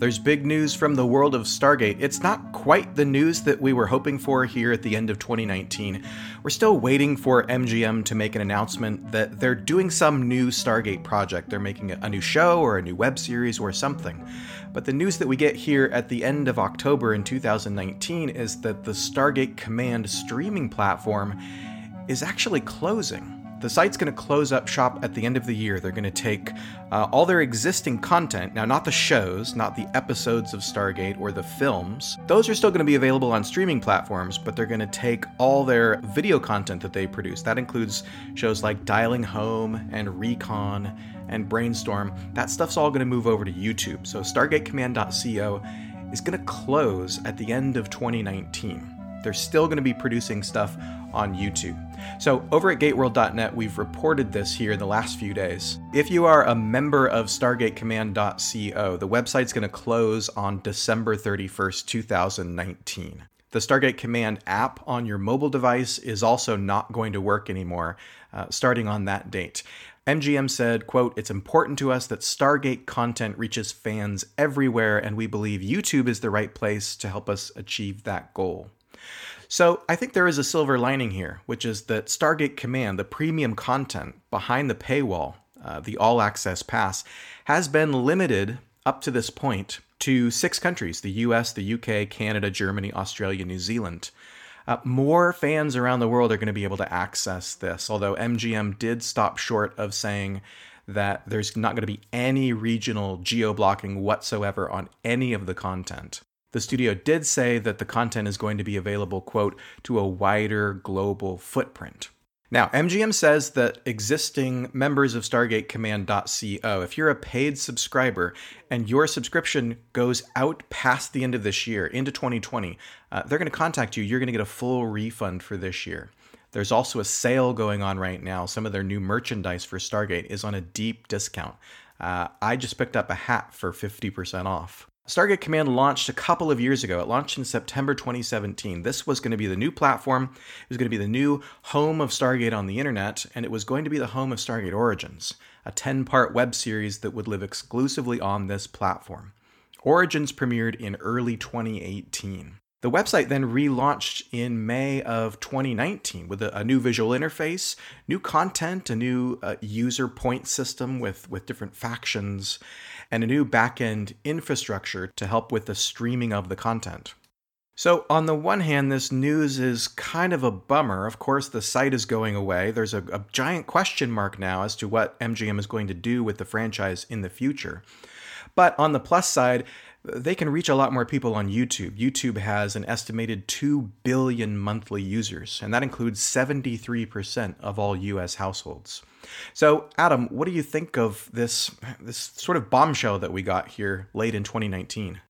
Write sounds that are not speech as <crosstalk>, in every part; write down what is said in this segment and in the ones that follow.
There's big news from the world of Stargate. It's not quite the news that we were hoping for here at the end of 2019. We're still waiting for MGM to make an announcement that they're doing some new Stargate project. They're making a new show or a new web series or something. But the news that we get here at the end of October in 2019 is that the Stargate Command streaming platform is actually closing the site's going to close up shop at the end of the year. They're going to take uh, all their existing content, now, not the shows, not the episodes of Stargate or the films. Those are still going to be available on streaming platforms, but they're going to take all their video content that they produce. That includes shows like Dialing Home and Recon and Brainstorm. That stuff's all going to move over to YouTube. So, StargateCommand.co is going to close at the end of 2019. They're still going to be producing stuff on YouTube. So, over at gateworld.net, we've reported this here the last few days. If you are a member of StargateCommand.co, the website's going to close on December 31st, 2019. The Stargate Command app on your mobile device is also not going to work anymore, uh, starting on that date. MGM said, quote, It's important to us that Stargate content reaches fans everywhere, and we believe YouTube is the right place to help us achieve that goal. So I think there is a silver lining here, which is that Stargate Command, the premium content behind the paywall, uh, the all access pass, has been limited up to this point to six countries the US, the UK, Canada, Germany, Australia, New Zealand. Uh, more fans around the world are going to be able to access this, although MGM did stop short of saying that there's not going to be any regional geo blocking whatsoever on any of the content. The studio did say that the content is going to be available, quote, to a wider global footprint. Now, MGM says that existing members of StargateCommand.co, if you're a paid subscriber and your subscription goes out past the end of this year into 2020, uh, they're going to contact you. You're going to get a full refund for this year. There's also a sale going on right now. Some of their new merchandise for Stargate is on a deep discount. Uh, I just picked up a hat for 50% off. Stargate Command launched a couple of years ago. It launched in September 2017. This was going to be the new platform. It was going to be the new home of Stargate on the internet, and it was going to be the home of Stargate Origins, a 10 part web series that would live exclusively on this platform. Origins premiered in early 2018. The website then relaunched in May of 2019 with a, a new visual interface, new content, a new uh, user point system with, with different factions, and a new backend infrastructure to help with the streaming of the content. So, on the one hand, this news is kind of a bummer. Of course, the site is going away. There's a, a, giant question mark now as to what MGM is going to do with the franchise in the future. But on the plus side, they can reach a lot more people on YouTube. YouTube has an estimated 2 billion monthly users, and that includes 73% of all US households. So, Adam, what do you think of this this sort of bombshell that we got here late in 2019?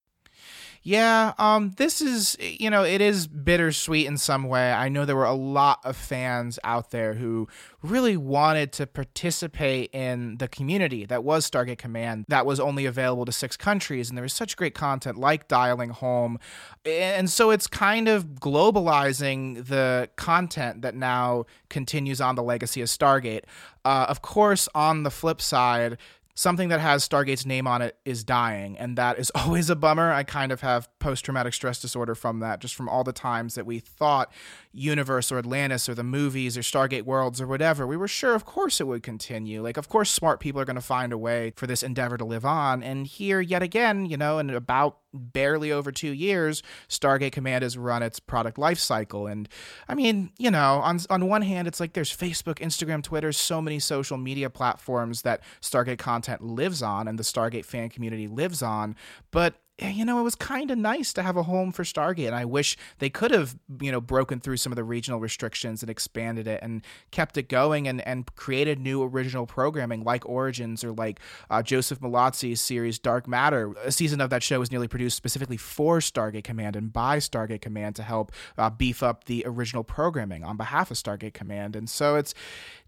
Yeah, um, this is, you know, it is bittersweet in some way. I know there were a lot of fans out there who really wanted to participate in the community that was Stargate Command that was only available to six countries. And there was such great content like Dialing Home. And so it's kind of globalizing the content that now continues on the legacy of Stargate. Uh, of course, on the flip side, something that has Stargate's name on it is dying, and that is <laughs> always a bummer. I kind of have post traumatic stress disorder from that, just from all the times that we thought Universe or Atlantis or the movies or Stargate Worlds or whatever, we were sure, of course, it would continue. Like, of course, smart people are going to find a way for this endeavor to live on. And here, yet again, you know, in about barely over two years, Stargate Command has run its product life cycle. And I mean, you know, on on one hand, it's like there's Facebook, Instagram, Twitter, so many social media platforms that Stargate content lives on and the Stargate fan community lives on. But you know, it was kind of nice to have a home for Stargate. And I wish they could have, you know, broken through some of the regional restrictions and expanded it and kept it going and, and created new original programming like Origins or like uh, Joseph Mallozzi's series Dark Matter. A season of that show was nearly produced specifically for Stargate Command and by Stargate Command to help uh, beef up the original programming on behalf of Stargate Command. And so it's,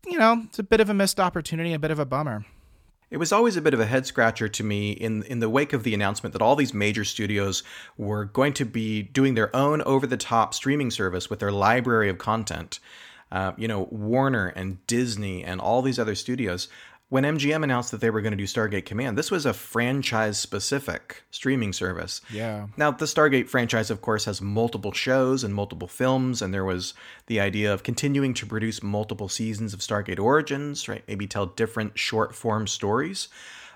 you know, it's a bit of a missed opportunity, a bit of a bummer. It was always a bit of a head scratcher to me in in the wake of the announcement that all these major studios were going to be doing their own over the top streaming service with their library of content. Uh, you know, Warner and Disney and all these other studios When MGM announced that they were going to do Stargate Command, this was a franchise specific streaming service. Yeah. Now, the Stargate franchise, of course, has multiple shows and multiple films, and there was the idea of continuing to produce multiple seasons of Stargate Origins, right? Maybe tell different short form stories.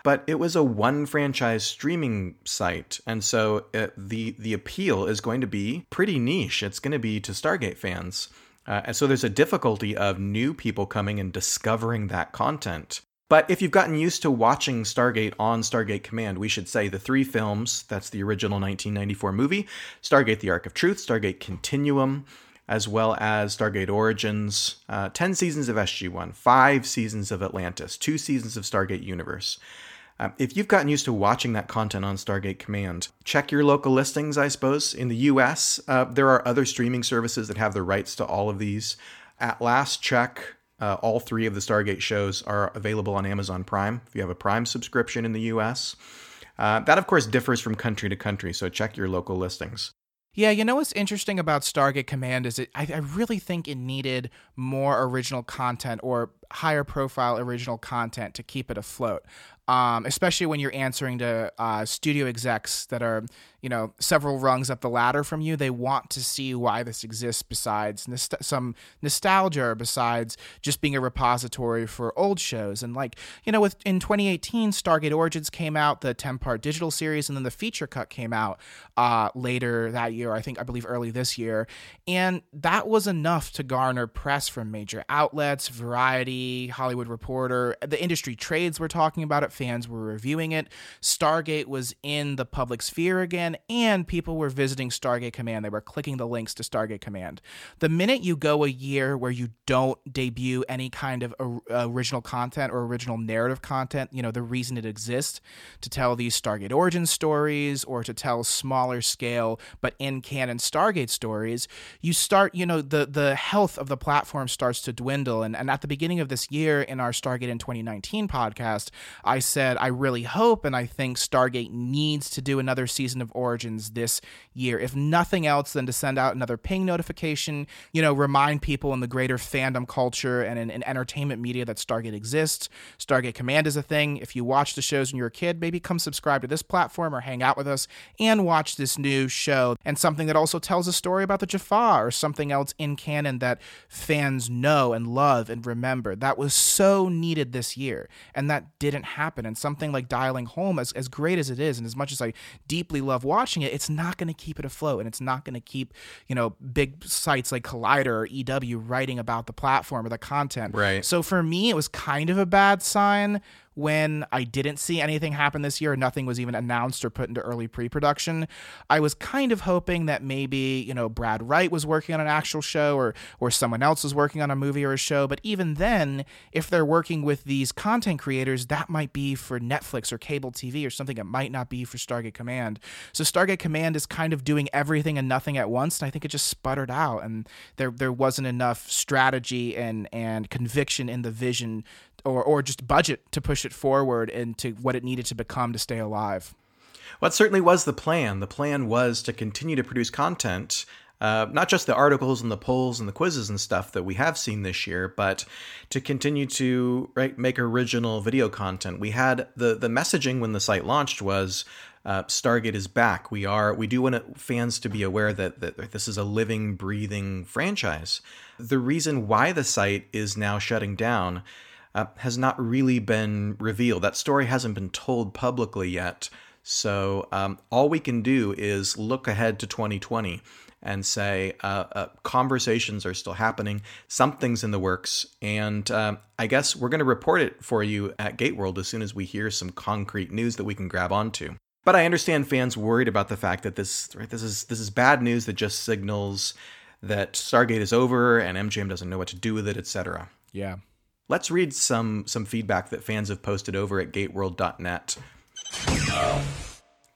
But it was a one franchise streaming site, and so it, uh, the the appeal is going to be pretty niche. It's going to be to Stargate fans. Uh, and so there's a difficulty of new people coming and discovering that content. But if you've gotten used to watching Stargate on Stargate Command, we should say the three films that's the original 1994 movie Stargate The Ark of Truth, Stargate Continuum, as well as Stargate Origins, uh, 10 seasons of SG1, 5 seasons of Atlantis, 2 seasons of Stargate Universe. Uh, if you've gotten used to watching that content on Stargate Command, check your local listings, I suppose. In the US, uh, there are other streaming services that have the rights to all of these. At last check, uh, all three of the Stargate shows are available on Amazon Prime if you have a Prime subscription in the US. Uh, that, of course, differs from country to country, so check your local listings. Yeah, you know what's interesting about Stargate Command is it, I, I really think it needed more original content or higher profile original content to keep it afloat um, especially when you're answering to uh, studio execs that are, you know, several rungs up the ladder from you. They want to see why this exists besides some nostalgia, besides just being a repository for old shows. And like, you know, with in 2018, Stargate Origins came out, the 10 part digital series, and then the feature cut came out uh, later that year. I think I believe early this year, and that was enough to garner press from major outlets, Variety, Hollywood Reporter, the industry trades were talking about it fans were reviewing it. Stargate was in the public sphere again, and people were visiting Stargate Command. They were clicking the links to Stargate Command. The minute you go a year where you don't debut any kind of original content or original narrative content, you know, the reason it exists to tell these Stargate origin stories or to tell smaller scale but in canon Stargate stories, you start, you know, the the health of the platform starts to dwindle. And, and at the beginning of this year in our Stargate in 2019 podcast, I said, I really hope and I think Stargate needs to do another season of Origins this year. If nothing else than to send out another ping notification, you know, remind people in the greater fandom culture and in, in entertainment media that Stargate exists. Stargate Command is a thing. If you watch the shows when you're a kid, maybe come subscribe to this platform or hang out with us and watch this new show and something that also tells a story about the Jaffa or something else in canon that fans know and love and remember. That was so needed this year, and that didn't happen. And something like Dialing Home, as, as great as it is, and as much as I deeply love watching it, it's not going to keep it afloat. And it's not going to keep, you know, big sites like Collider or EW writing about the platform or the content. Right. So for me, it was kind of a bad sign when I didn't see anything happen this year, nothing was even announced or put into early pre production, I was kind of hoping that maybe, you know, Brad Wright was working on an actual show or, or someone else was working on a movie or a show. But even then, if they're working with these content creators, that might be for Netflix or cable TV or something. It might not be for Stargate Command. So Stargate Command is kind of doing everything and nothing at once. And I think it just sputtered out and there, there wasn't enough strategy and, and conviction in the vision or or just budget to push it forward into what it needed to become to stay alive. Well, it certainly was the plan. The plan was to continue to produce content, uh, not just the articles and the polls and the quizzes and stuff that we have seen this year, but to continue to right make original video content. We had the the messaging when the site launched was. Uh, Stargate is back. We are. We do want fans to be aware that, that this is a living, breathing franchise. The reason why the site is now shutting down uh, has not really been revealed. That story hasn't been told publicly yet. So um, all we can do is look ahead to 2020 and say uh, uh, conversations are still happening, something's in the works, and uh, I guess we're going to report it for you at Gateworld as soon as we hear some concrete news that we can grab onto. But I understand fans worried about the fact that this right, this is this is bad news that just signals that Stargate is over and MGM doesn't know what to do with it, etc. Yeah. Let's read some some feedback that fans have posted over at gateworld.net. Uh,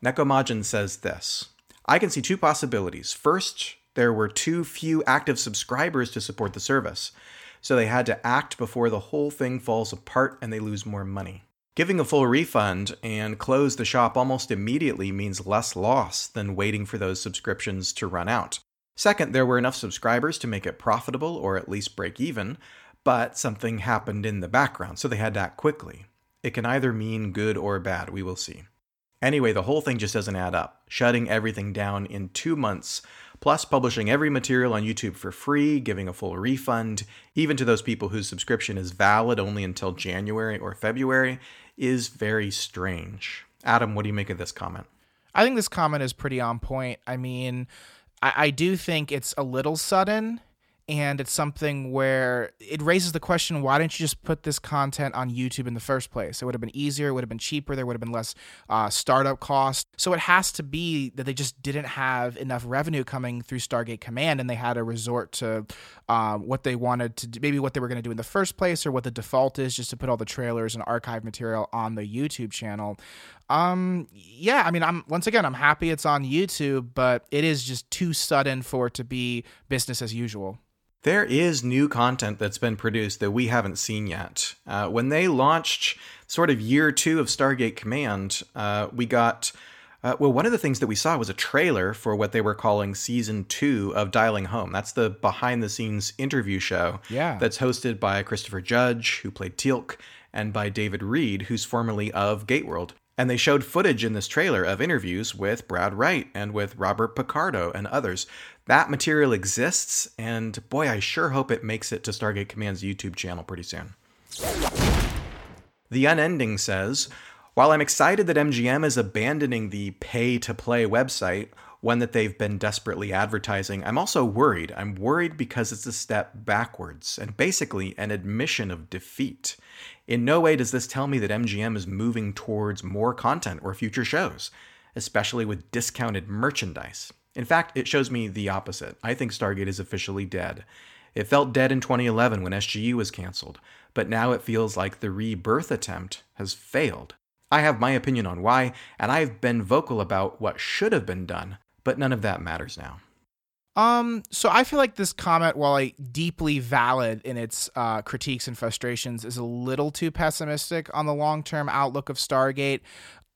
Nekomajin says this. I can see two possibilities. First, there were too few active subscribers to support the service, so they had to act before the whole thing falls apart and they lose more money. Giving a full refund and close the shop almost immediately means less loss than waiting for those subscriptions to run out. Second, there were enough subscribers to make it profitable or at least break even, but something happened in the background, so they had to act quickly. It can either mean good or bad. We will see. Anyway, the whole thing just doesn't add up. Shutting everything down in two months, plus publishing every material on YouTube for free, giving a full refund, even to those people whose subscription is valid only until January or February, is very strange. Adam, what do you make of this comment? I think this comment is pretty on point. I mean, I, I do think it's a little sudden and it's something where it raises the question why didn't you just put this content on YouTube in the first place? It would have been easier, it would have been cheaper, there would have been less uh, startup cost. So it has to be that they just didn't have enough revenue coming through Stargate Command and they had to resort to um, what they wanted to do, maybe what they were going to do in the first place or what the default is just to put all the trailers and archive material on the YouTube channel. Um, yeah, I mean, I'm once again, I'm happy it's on YouTube, but it is just too sudden for it to be business as usual. There is new content that's been produced that we haven't seen yet. Uh, when they launched sort of year two of Stargate Command, uh, we got. Uh, well, one of the things that we saw was a trailer for what they were calling season two of Dialing Home. That's the behind the scenes interview show yeah. that's hosted by Christopher Judge, who played Teal'c, and by David Read, who's formerly of Gateworld. And they showed footage in this trailer of interviews with Brad Wright and with Robert Picardo and others. That material exists, and boy, I sure hope it makes it to Stargate Command's YouTube channel pretty soon. The Unending says While I'm excited that MGM is abandoning the pay to play website, one that they've been desperately advertising, I'm also worried. I'm worried because it's a step backwards and basically an admission of defeat. In no way does this tell me that MGM is moving towards more content or future shows, especially with discounted merchandise. In fact, it shows me the opposite. I think Stargate is officially dead. It felt dead in 2011 when SGU was canceled, but now it feels like the rebirth attempt has failed. I have my opinion on why, and I've been vocal about what should have been done, but none of that matters now. Um, so I feel like this comment, while like deeply valid in its uh, critiques and frustrations, is a little too pessimistic on the long term outlook of Stargate.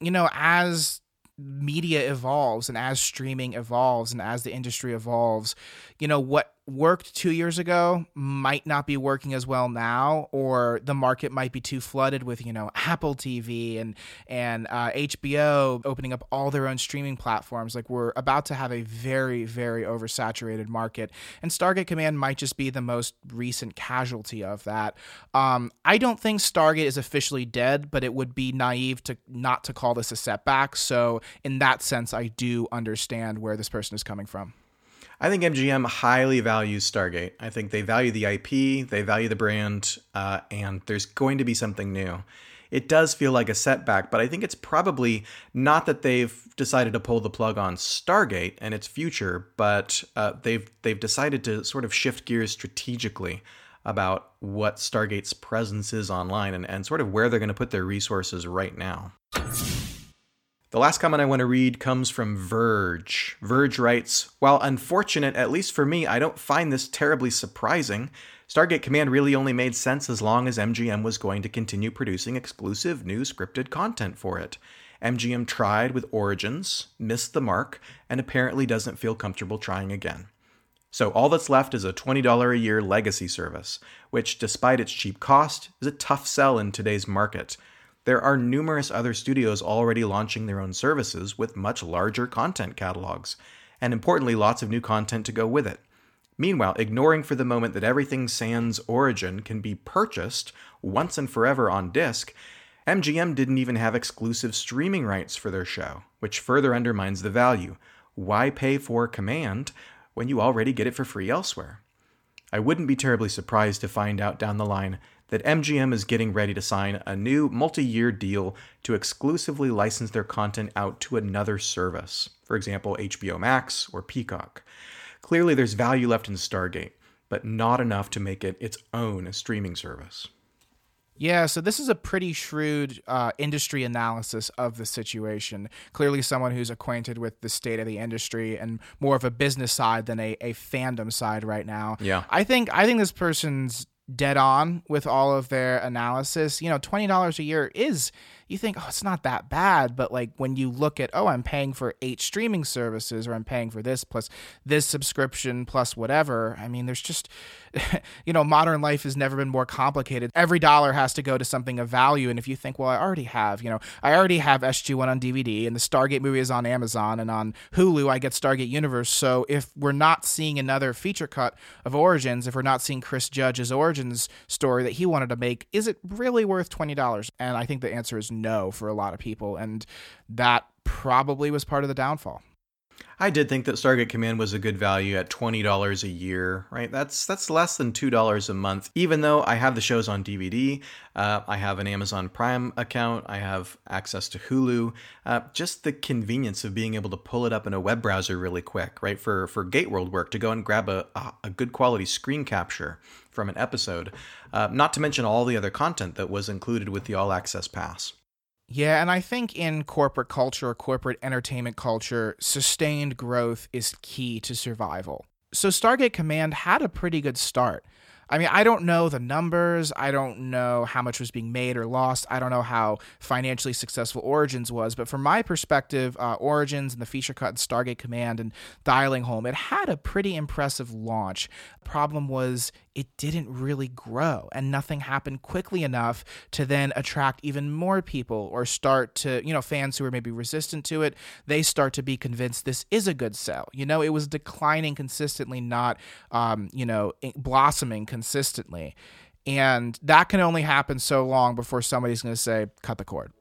You know, as media evolves and as streaming evolves and as the industry evolves, you know, what worked two years ago might not be working as well now, or the market might be too flooded with, you know, Apple TV and and uh, HBO opening up all their own streaming platforms. Like we're about to have a very, very oversaturated market, and Stargate Command might just be the most recent casualty of that. Um, I don't think Stargate is officially dead, but it would be naive to not to call this a setback. So in that sense, I do understand where this person is coming from. I think MGM highly values Stargate. I think they value the IP, they value the brand, uh, and there's going to be something new. It does feel like a setback, but I think it's probably not that they've decided to pull the plug on Stargate and its future, but uh, they've they've decided to sort of shift gears strategically about what Stargate's presence is online and, and sort of where they're going to put their resources right now. The last comment I want to read comes from Verge. Verge writes While unfortunate, at least for me, I don't find this terribly surprising. Stargate Command really only made sense as long as MGM was going to continue producing exclusive new scripted content for it. MGM tried with Origins, missed the mark, and apparently doesn't feel comfortable trying again. So all that's left is a $20 a year legacy service, which, despite its cheap cost, is a tough sell in today's market. There are numerous other studios already launching their own services with much larger content catalogs, and importantly, lots of new content to go with it. Meanwhile, ignoring for the moment that everything sans Origin can be purchased once and forever on disc, MGM didn't even have exclusive streaming rights for their show, which further undermines the value. Why pay for Command when you already get it for free elsewhere? I wouldn't be terribly surprised to find out down the line that MGM is getting ready to sign a new multi year deal to exclusively license their content out to another service, for example, HBO Max or Peacock. Clearly, there's value left in Stargate, but not enough to make it its own streaming service. Yeah, so this is a pretty shrewd uh, industry analysis of the situation. Clearly, someone who's acquainted with the state of the industry and more of a business side than a, a fandom side right now. Yeah, I think I think this person's dead on with all of their analysis. You know, $20 a year is you think, oh, it's not that bad. But like when you look at, oh, I'm paying for eight streaming services or I'm paying for this plus this subscription plus whatever, I mean, there's just, <laughs> you know, modern life has never been more complicated. Every dollar has to go to something of value. And if you think, well, I already have, you know, I already have SG1 on DVD and the Stargate movie is on Amazon and on Hulu, I get Stargate Universe. So if we're not seeing another feature cut of Origins, if we're not seeing Chris Judge's Origins story that he wanted to make, is it really worth $20? And I think the answer is no for a lot of people. And that probably was part of the downfall. I did think that Stargate Command was a good value at twenty dollars a year, right? That's that's less than two dollars a month. Even though I have the shows on DVD, uh, I have an Amazon Prime account, I have access to Hulu. Uh, just the convenience of being able to pull it up in a web browser really quick, right? For for Gateworld work to go and grab a a good quality screen capture from an episode. Uh, not to mention all the other content that was included with the All Access Pass. Yeah, and I think in corporate culture, corporate entertainment culture, sustained growth is key to survival. So Stargate Command had a pretty good start. I mean, I don't know the numbers. I don't know how much was being made or lost. I don't know how financially successful Origins was. But from my perspective, uh, Origins and the feature cut and Stargate Command and Dialing Home, it had a pretty impressive launch. Problem was, it didn't really grow and nothing happened quickly enough to then attract even more people or start to, you know, fans who are maybe resistant to it, they start to be convinced this is a good sell. You know, it was declining consistently, not, um, you know, blossoming consistently. And that can only happen so long before somebody's going to say, cut the cord.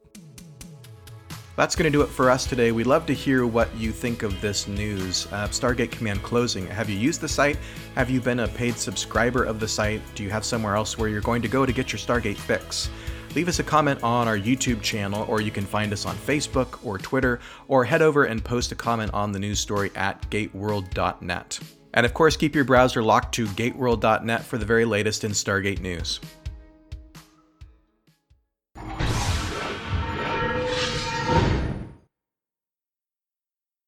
That's going to do it for us today. We'd love to hear what you think of this news. Uh, Stargate Command closing. Have you used the site? Have you been a paid subscriber of the site? Do you have somewhere else where you're going to go to get your Stargate fix? Leave us a comment on our YouTube channel, or you can find us on Facebook or Twitter, or head over and post a comment on the news story at gateworld.net. And of course, keep your browser locked to gateworld.net for the very latest in Stargate news.